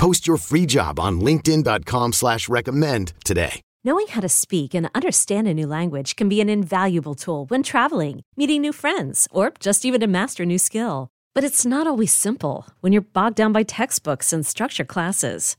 Post your free job on LinkedIn.com slash recommend today. Knowing how to speak and understand a new language can be an invaluable tool when traveling, meeting new friends, or just even to master a new skill. But it's not always simple when you're bogged down by textbooks and structure classes.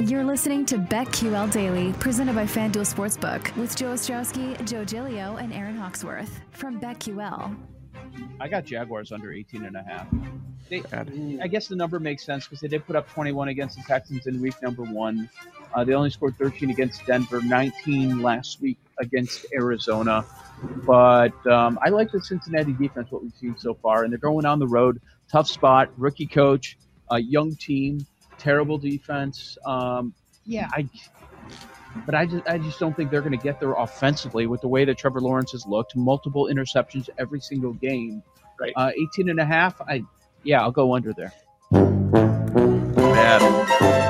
You're listening to BetQL Daily, presented by FanDuel Sportsbook, with Joe Ostrowski, Joe Gilio, and Aaron Hawksworth from BetQL. I got Jaguars under 18 and a half. They, I guess the number makes sense because they did put up 21 against the Texans in week number one. Uh, they only scored 13 against Denver, 19 last week against Arizona. But um, I like the Cincinnati defense, what we've seen so far. And they're going on the road, tough spot, rookie coach, a young team, terrible defense. Um, yeah, I. But I just, I just don't think they're going to get there offensively with the way that Trevor Lawrence has looked. Multiple interceptions every single game. Right. Uh, 18 and a half. I, yeah, I'll go under there. Bad.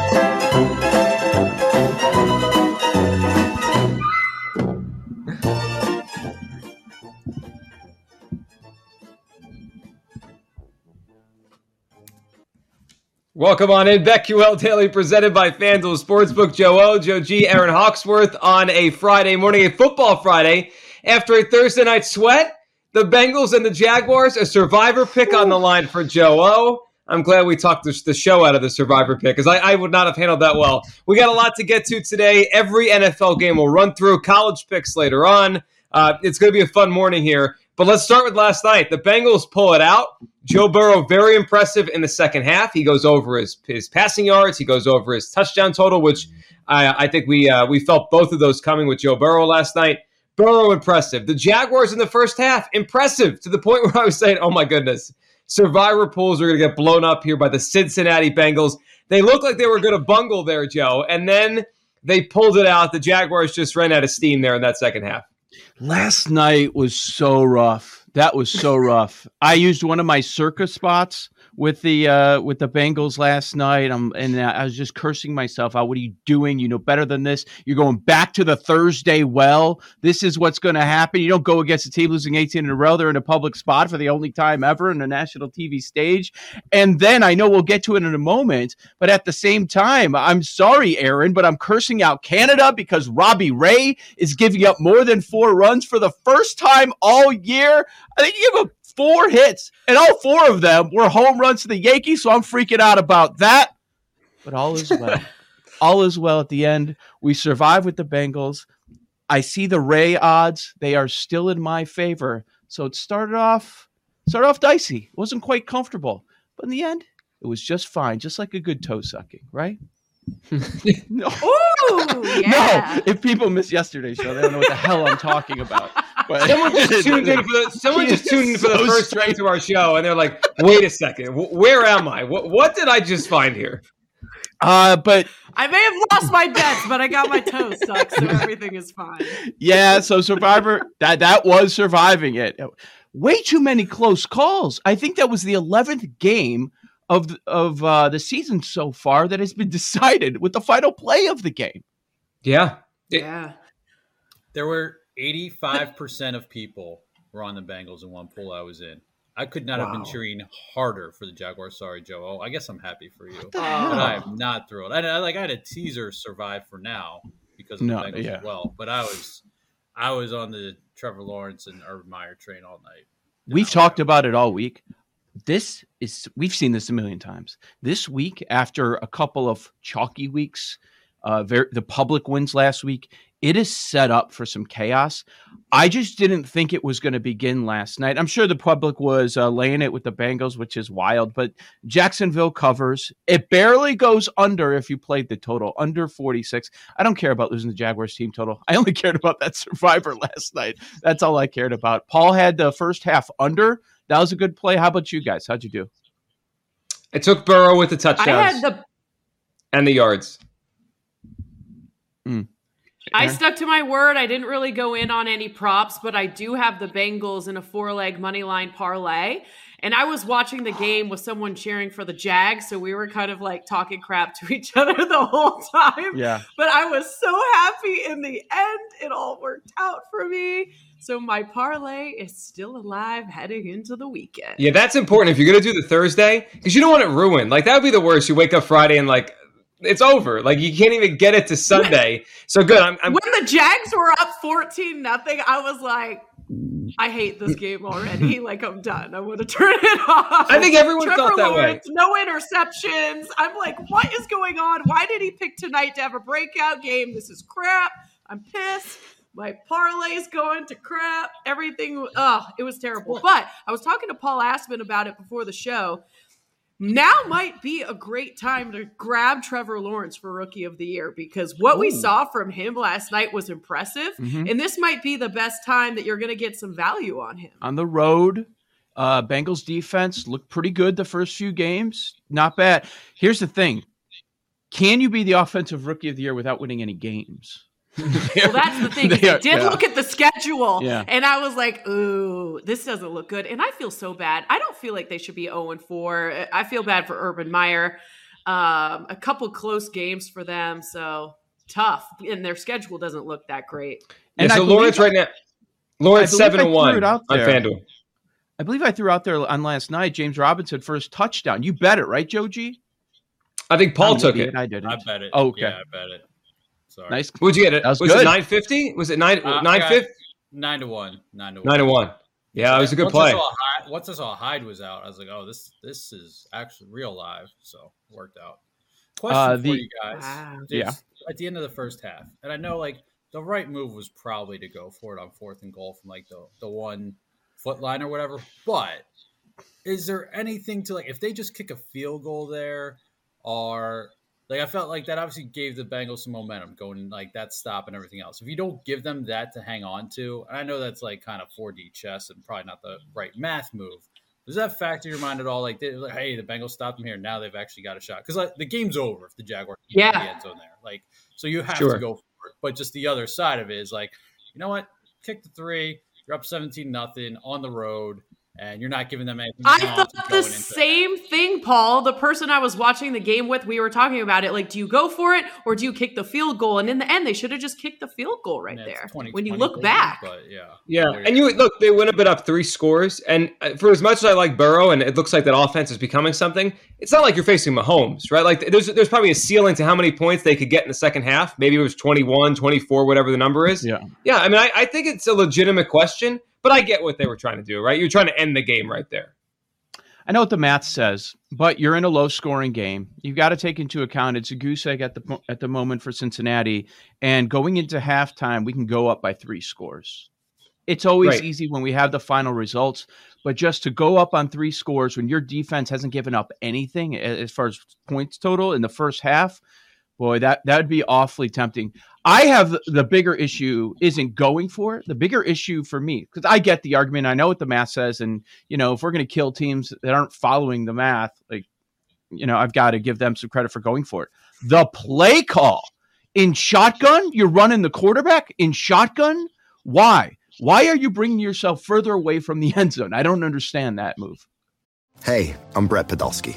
Welcome on in. BetQL Daily presented by FanDuel Sportsbook. Joe O, Joe G, Aaron Hawksworth on a Friday morning, a football Friday. After a Thursday night sweat, the Bengals and the Jaguars, a survivor pick on the line for Joe O. I'm glad we talked the show out of the survivor pick because I, I, would not have handled that well. We got a lot to get to today. Every NFL game will run through college picks later on. Uh, it's going to be a fun morning here. But let's start with last night. The Bengals pull it out. Joe Burrow, very impressive in the second half. He goes over his, his passing yards. He goes over his touchdown total, which I, I think we uh, we felt both of those coming with Joe Burrow last night. Burrow, impressive. The Jaguars in the first half, impressive to the point where I was saying, oh my goodness, survivor pools are going to get blown up here by the Cincinnati Bengals. They looked like they were going to bungle there, Joe. And then they pulled it out. The Jaguars just ran out of steam there in that second half. Last night was so rough. That was so rough. I used one of my Circa spots with the uh, with the Bengals last night. I'm and I was just cursing myself out. What are you doing? You know better than this. You're going back to the Thursday well. This is what's going to happen. You don't go against a team losing 18 in a row. They're in a public spot for the only time ever in a national TV stage. And then I know we'll get to it in a moment, but at the same time, I'm sorry, Aaron, but I'm cursing out Canada because Robbie Ray is giving up more than four runs for the first time all year. I think you have a four hits, and all four of them were home runs to the Yankees. So I'm freaking out about that. But all is well. all is well at the end. We survive with the Bengals. I see the Ray odds; they are still in my favor. So it started off started off dicey. It wasn't quite comfortable, but in the end, it was just fine, just like a good toe sucking, right? no. Ooh, yeah. no. If people miss yesterday's show, they don't know what the hell I'm talking about. But someone just tuned in for the someone just tuned in for the first straight to our show, and they're like, "Wait a second, where am I? What, what did I just find here?" Uh, but I may have lost my bets, but I got my toes stuck, so everything is fine. Yeah, so Survivor that that was surviving it. Way too many close calls. I think that was the eleventh game of of uh, the season so far that has been decided with the final play of the game. Yeah, yeah. There were eighty five percent of people were on the Bengals in one pool I was in. I could not wow. have been cheering harder for the Jaguars. Sorry, Joe. Oh, I guess I'm happy for you, but I am not thrilled. I, I, like I had a teaser survive for now because of no, the Bengals yeah. as well, but I was I was on the Trevor Lawrence and Urban Meyer train all night. We've talked about it all week. This is we've seen this a million times. This week, after a couple of chalky weeks, uh, very, the public wins last week it is set up for some chaos. I just didn't think it was going to begin last night. I'm sure the public was uh, laying it with the Bengals, which is wild, but Jacksonville covers. It barely goes under if you played the total, under 46. I don't care about losing the Jaguars team total. I only cared about that survivor last night. That's all I cared about. Paul had the first half under. That was a good play. How about you guys? How'd you do? I took Burrow with the touchdowns I had the... and the yards. Mm. I stuck to my word. I didn't really go in on any props, but I do have the Bengals in a four leg money line parlay. And I was watching the game with someone cheering for the Jags, so we were kind of like talking crap to each other the whole time. Yeah. But I was so happy in the end. It all worked out for me. So my parlay is still alive heading into the weekend. Yeah, that's important if you're gonna do the Thursday because you don't want it ruined. Like that would be the worst. You wake up Friday and like it's over. Like you can't even get it to Sunday. So good. I'm, I'm when the Jags were up fourteen nothing. I was like, I hate this game already. like I'm done. I want to turn it off. I think everyone Trevor thought that Lawrence, way. No interceptions. I'm like, what is going on? Why did he pick tonight to have a breakout game? This is crap. I'm pissed. My parlay's going to crap. Everything. Oh, it was terrible. But I was talking to Paul Asman about it before the show now might be a great time to grab Trevor Lawrence for rookie of the year because what Ooh. we saw from him last night was impressive. Mm-hmm. And this might be the best time that you're going to get some value on him. On the road, uh, Bengals defense looked pretty good the first few games. Not bad. Here's the thing can you be the offensive rookie of the year without winning any games? well, that's the thing. I did yeah. look at the schedule, yeah. and I was like, "Ooh, this doesn't look good." And I feel so bad. I don't feel like they should be zero oh and four. I feel bad for Urban Meyer. Um, a couple close games for them, so tough. And their schedule doesn't look that great. And yeah, so Lawrence right now, Lawrence seven and one on FanDuel. I believe I threw out there on last night. James Robinson first touchdown. You bet it, right, Joe G? I think Paul took it. I did. I bet it. Oh, okay. Yeah, I bet it. Sorry. Nice. Would you get it? was, was it nine fifty? Was it nine uh, nine fifty? Nine to one. Nine to one. Nine to one. Yeah, it was a good once play. I Hyde, once I saw Hyde was out, I was like, "Oh, this this is actually real live." So worked out. Question uh, the, for you guys. Wow. Yeah. At the end of the first half, and I know like the right move was probably to go for it on fourth and goal from like the the one foot line or whatever. But is there anything to like if they just kick a field goal there, or like I felt like that obviously gave the Bengals some momentum going like that stop and everything else. If you don't give them that to hang on to, and I know that's like kind of 4D chess and probably not the right math move. Does that factor your mind at all? Like, they, like hey, the Bengals stopped them here. Now they've actually got a shot because like, the game's over if the Jaguars yeah. the end zone there. Like, so you have sure. to go for it. But just the other side of it is like, you know what? Kick the three. You're up 17 nothing on the road and you're not giving them anything. I thought the same Paul. The person I was watching the game with, we were talking about it. Like, do you go for it or do you kick the field goal? And in the end, they should have just kicked the field goal right there. when you look back, but yeah, yeah, and you look, they went a bit up three scores. And uh, for as much as I like Burrow, and it looks like that offense is becoming something, it's not like you're facing Mahomes, right? Like, there's there's probably a ceiling to how many points they could get in the second half. Maybe it was 21, 24, whatever the number is. Yeah, yeah. I mean, I, I think it's a legitimate question. But I get what they were trying to do, right? You're trying to end the game right there. I know what the math says, but you're in a low scoring game. You've got to take into account it's a goose egg at the at the moment for Cincinnati, and going into halftime, we can go up by three scores. It's always right. easy when we have the final results, but just to go up on three scores when your defense hasn't given up anything as far as points total in the first half, boy, that that would be awfully tempting. I have the bigger issue isn't going for it. The bigger issue for me, because I get the argument, I know what the math says, and you know, if we're going to kill teams that aren't following the math, like you know, I've got to give them some credit for going for it. The play call in shotgun, you're running the quarterback in shotgun. Why? Why are you bringing yourself further away from the end zone? I don't understand that move. Hey, I'm Brett Podolsky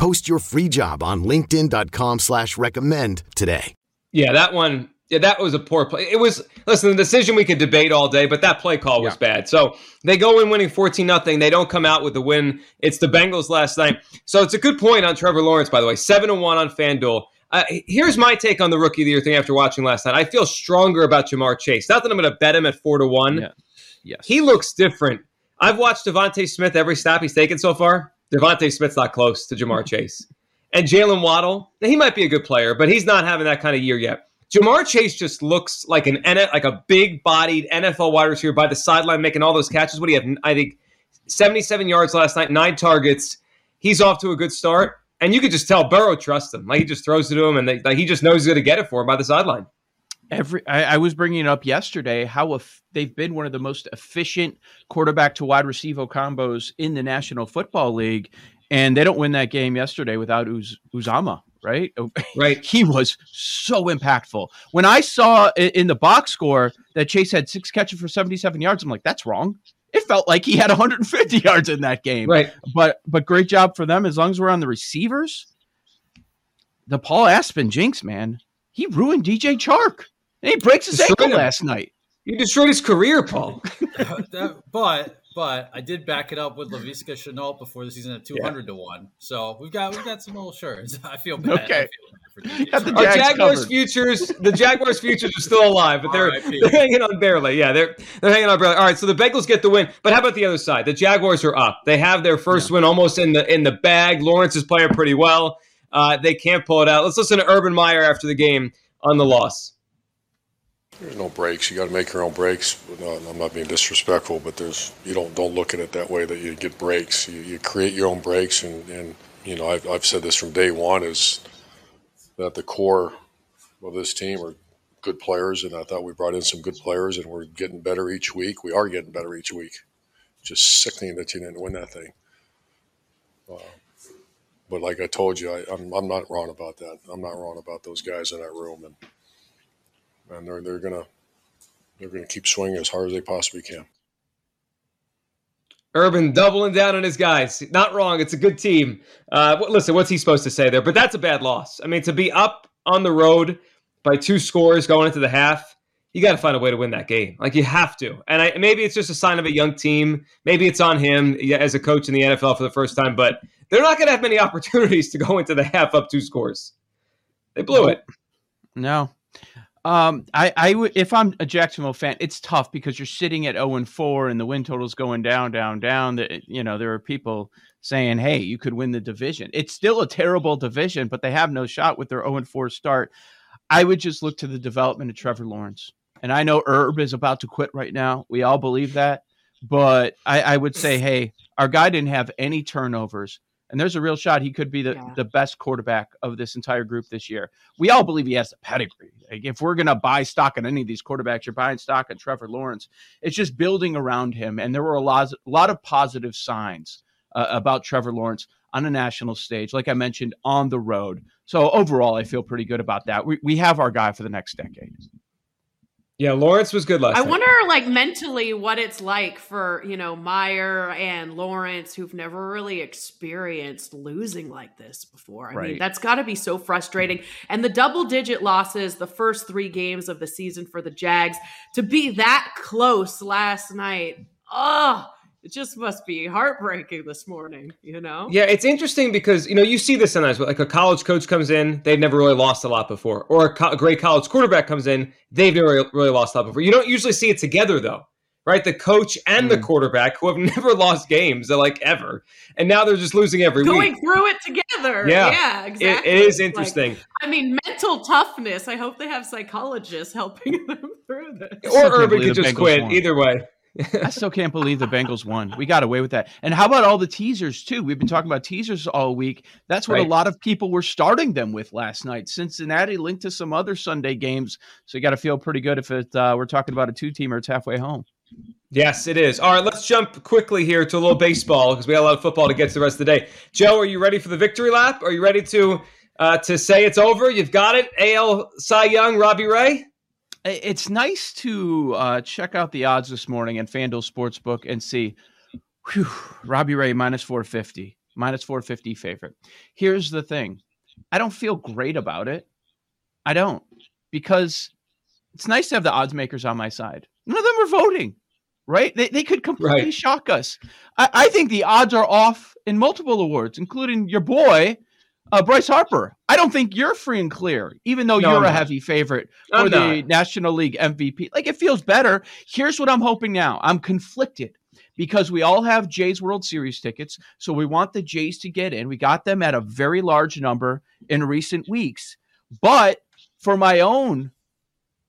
Post your free job on linkedin.com slash recommend today. Yeah, that one, yeah, that was a poor play. It was, listen, the decision we could debate all day, but that play call was yeah. bad. So they go in winning 14 nothing. They don't come out with the win. It's the Bengals last night. So it's a good point on Trevor Lawrence, by the way. 7 to 1 on FanDuel. Uh, here's my take on the rookie of the year thing after watching last night. I feel stronger about Ja'Marr Chase. Not that I'm going to bet him at four to one. Yeah. Yes. He looks different. I've watched DeVonta Smith every snap he's taken so far. DeVonta Smith's not close to Ja'Marr Chase. And Jaylen Waddle, he might be a good player, but he's not having that kind of year yet. Ja'Marr Chase just looks like an like a big-bodied NFL wide receiver by the sideline, making all those catches. What do you have? I think 77 yards last night, nine targets. He's off to a good start. And you could just tell Burrow trusts him. Like he just throws it to him, and they, like he just knows he's going to get it for him by the sideline. Every I, I, was bringing it up yesterday how if they've been one of the most efficient quarterback to wide receiver combos in the National Football League, and they don't win that game yesterday without Uz, Uzomah. Right, oh, right. he was so impactful. When I saw in the box score that Chase had six catches for seventy-seven yards, I'm like, that's wrong it felt like he had 150 yards in that game. Right. But but great job for them as long as we're on the receivers. The Paul Aspen jinx, man. He ruined DJ Chark. And he breaks his destroyed ankle him. last night. You destroyed his career, Paul. but but I did back it up with Laviska Shenault before the season at two hundred yeah. to one. So we've got we've got some little shirts. I feel bad. Okay. Our Jaguars covered. futures, the Jaguars futures are still alive, but they're, they're hanging on barely. Yeah, they're they're hanging on barely. All right, so the Bengals get the win, but how about the other side? The Jaguars are up. They have their first yeah. win almost in the in the bag. Lawrence is playing pretty well. Uh, they can't pull it out. Let's listen to Urban Meyer after the game on the loss. There's no breaks. You got to make your own breaks. No, I'm not being disrespectful, but there's you don't don't look at it that way that you get breaks. You, you create your own breaks, and, and you know I've, I've said this from day one is that the core of this team are good players, and I thought we brought in some good players, and we're getting better each week. We are getting better each week. Just sickening that you didn't win that thing. Uh, but like I told you, I, I'm, I'm not wrong about that. I'm not wrong about those guys in that room, and and they're they're gonna they're gonna keep swinging as hard as they possibly can. Urban doubling down on his guys. Not wrong. It's a good team. Uh, listen, what's he supposed to say there? But that's a bad loss. I mean, to be up on the road by two scores going into the half, you got to find a way to win that game. Like you have to. And I, maybe it's just a sign of a young team. Maybe it's on him as a coach in the NFL for the first time. But they're not going to have many opportunities to go into the half up two scores. They blew it. No. Um, I, I would if I'm a Jacksonville fan, it's tough because you're sitting at 0 and 4 and the win total's going down, down, down. That you know there are people saying, "Hey, you could win the division." It's still a terrible division, but they have no shot with their 0 and 4 start. I would just look to the development of Trevor Lawrence, and I know Herb is about to quit right now. We all believe that, but I, I would say, hey, our guy didn't have any turnovers and there's a real shot he could be the, yeah. the best quarterback of this entire group this year. We all believe he has the pedigree. Like if we're going to buy stock in any of these quarterbacks, you're buying stock in Trevor Lawrence. It's just building around him. And there were a lot, a lot of positive signs uh, about Trevor Lawrence on a national stage, like I mentioned, on the road. So overall, I feel pretty good about that. We, we have our guy for the next decade. Yeah, Lawrence was good last I night. wonder, like, mentally what it's like for, you know, Meyer and Lawrence who've never really experienced losing like this before. I right. mean, that's got to be so frustrating. And the double digit losses, the first three games of the season for the Jags, to be that close last night, oh, it just must be heartbreaking this morning, you know? Yeah, it's interesting because you know you see this sometimes. But like a college coach comes in, they've never really lost a lot before, or a, co- a great college quarterback comes in, they've never really lost a lot before. You don't usually see it together though, right? The coach and mm. the quarterback who have never lost games, like ever, and now they're just losing every going week. through it together. Yeah, yeah, exactly. it, it is interesting. Like, I mean, mental toughness. I hope they have psychologists helping them through this. Or Urban could just quit. Won. Either way. I still can't believe the Bengals won. We got away with that. And how about all the teasers too? We've been talking about teasers all week. That's what right. a lot of people were starting them with last night. Cincinnati linked to some other Sunday games, so you got to feel pretty good if it. Uh, we're talking about a two-teamer. It's halfway home. Yes, it is. All right, let's jump quickly here to a little baseball because we got a lot of football to get to the rest of the day. Joe, are you ready for the victory lap? Are you ready to uh, to say it's over? You've got it. AL Cy Young, Robbie Ray it's nice to uh, check out the odds this morning in FanDuel Sportsbook and see whew, Robbie Ray minus 450, minus 450 favorite. Here's the thing I don't feel great about it. I don't because it's nice to have the odds makers on my side. None of them are voting, right? They, they could completely right. shock us. I, I think the odds are off in multiple awards, including your boy, uh, Bryce Harper, I don't think you're free and clear, even though no, you're a heavy favorite for I'm the not. National League MVP. Like it feels better. Here's what I'm hoping now. I'm conflicted because we all have Jays World Series tickets. So we want the Jays to get in. We got them at a very large number in recent weeks. But for my own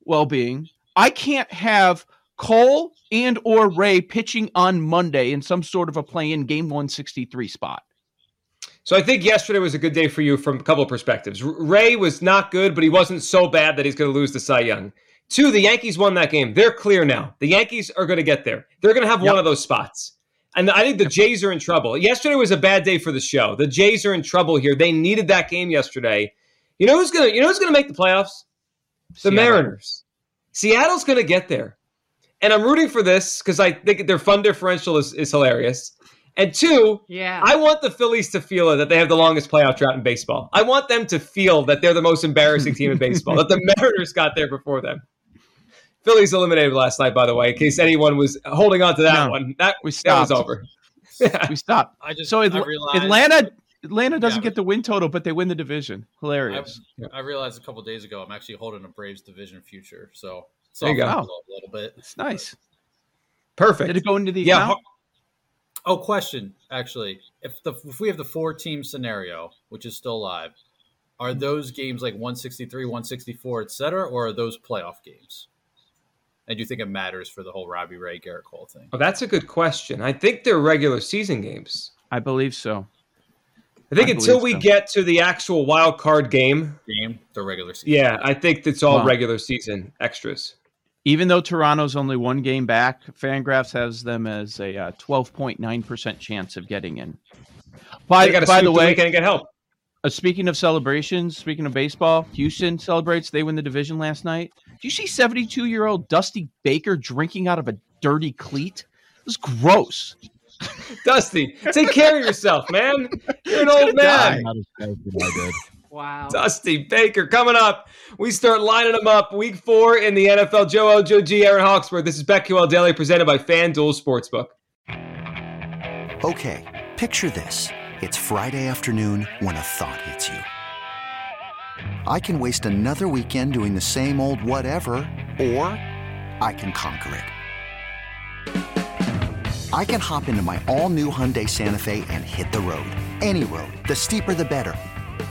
well-being, I can't have Cole and or Ray pitching on Monday in some sort of a play-in game 163 spot. So I think yesterday was a good day for you from a couple of perspectives. Ray was not good, but he wasn't so bad that he's going to lose to Cy Young. Two, the Yankees won that game. They're clear now. The Yankees are going to get there. They're going to have yep. one of those spots. And I think the Jays are in trouble. Yesterday was a bad day for the show. The Jays are in trouble here. They needed that game yesterday. You know who's gonna you know who's gonna make the playoffs? The Seattle. Mariners. Seattle's gonna get there. And I'm rooting for this because I think their fun differential is, is hilarious. And two, yeah, I want the Phillies to feel that they have the longest playoff drought in baseball. I want them to feel that they're the most embarrassing team in baseball, that the Mariners got there before them. Phillies eliminated last night, by the way, in case anyone was holding on to that no, one. That, we stopped. that was over. we stopped. I just so I realized, Atlanta Atlanta doesn't yeah, get the win total, but they win the division. Hilarious. I, I realized a couple days ago I'm actually holding a Braves division future, so there you go. a little bit. It's nice. Perfect. Did it go into the yeah? Account? Oh, question. Actually, if the if we have the four team scenario, which is still live, are those games like 163, 164, etc., or are those playoff games? And do you think it matters for the whole Robbie Ray Gerrit Cole thing? Oh, that's a good question. I think they're regular season games. I believe so. I think I until we so. get to the actual wild card game, game the regular season. Yeah, I think it's all regular season extras even though Toronto's only one game back, Fangraphs has them as a uh, 12.9% chance of getting in. By, by the way, can get help. Uh, speaking of celebrations, speaking of baseball, Houston celebrates. They win the division last night. Do you see 72 year old Dusty Baker drinking out of a dirty cleat? It was gross. Dusty, take care of yourself, man. You're an old man. Wow. Dusty Baker coming up. We start lining them up week four in the NFL. Joe O, Joe G, Aaron Hawksworth. This is BetQL Daily presented by FanDuel Sportsbook. Okay, picture this. It's Friday afternoon when a thought hits you. I can waste another weekend doing the same old whatever, or I can conquer it. I can hop into my all new Hyundai Santa Fe and hit the road. Any road. The steeper, the better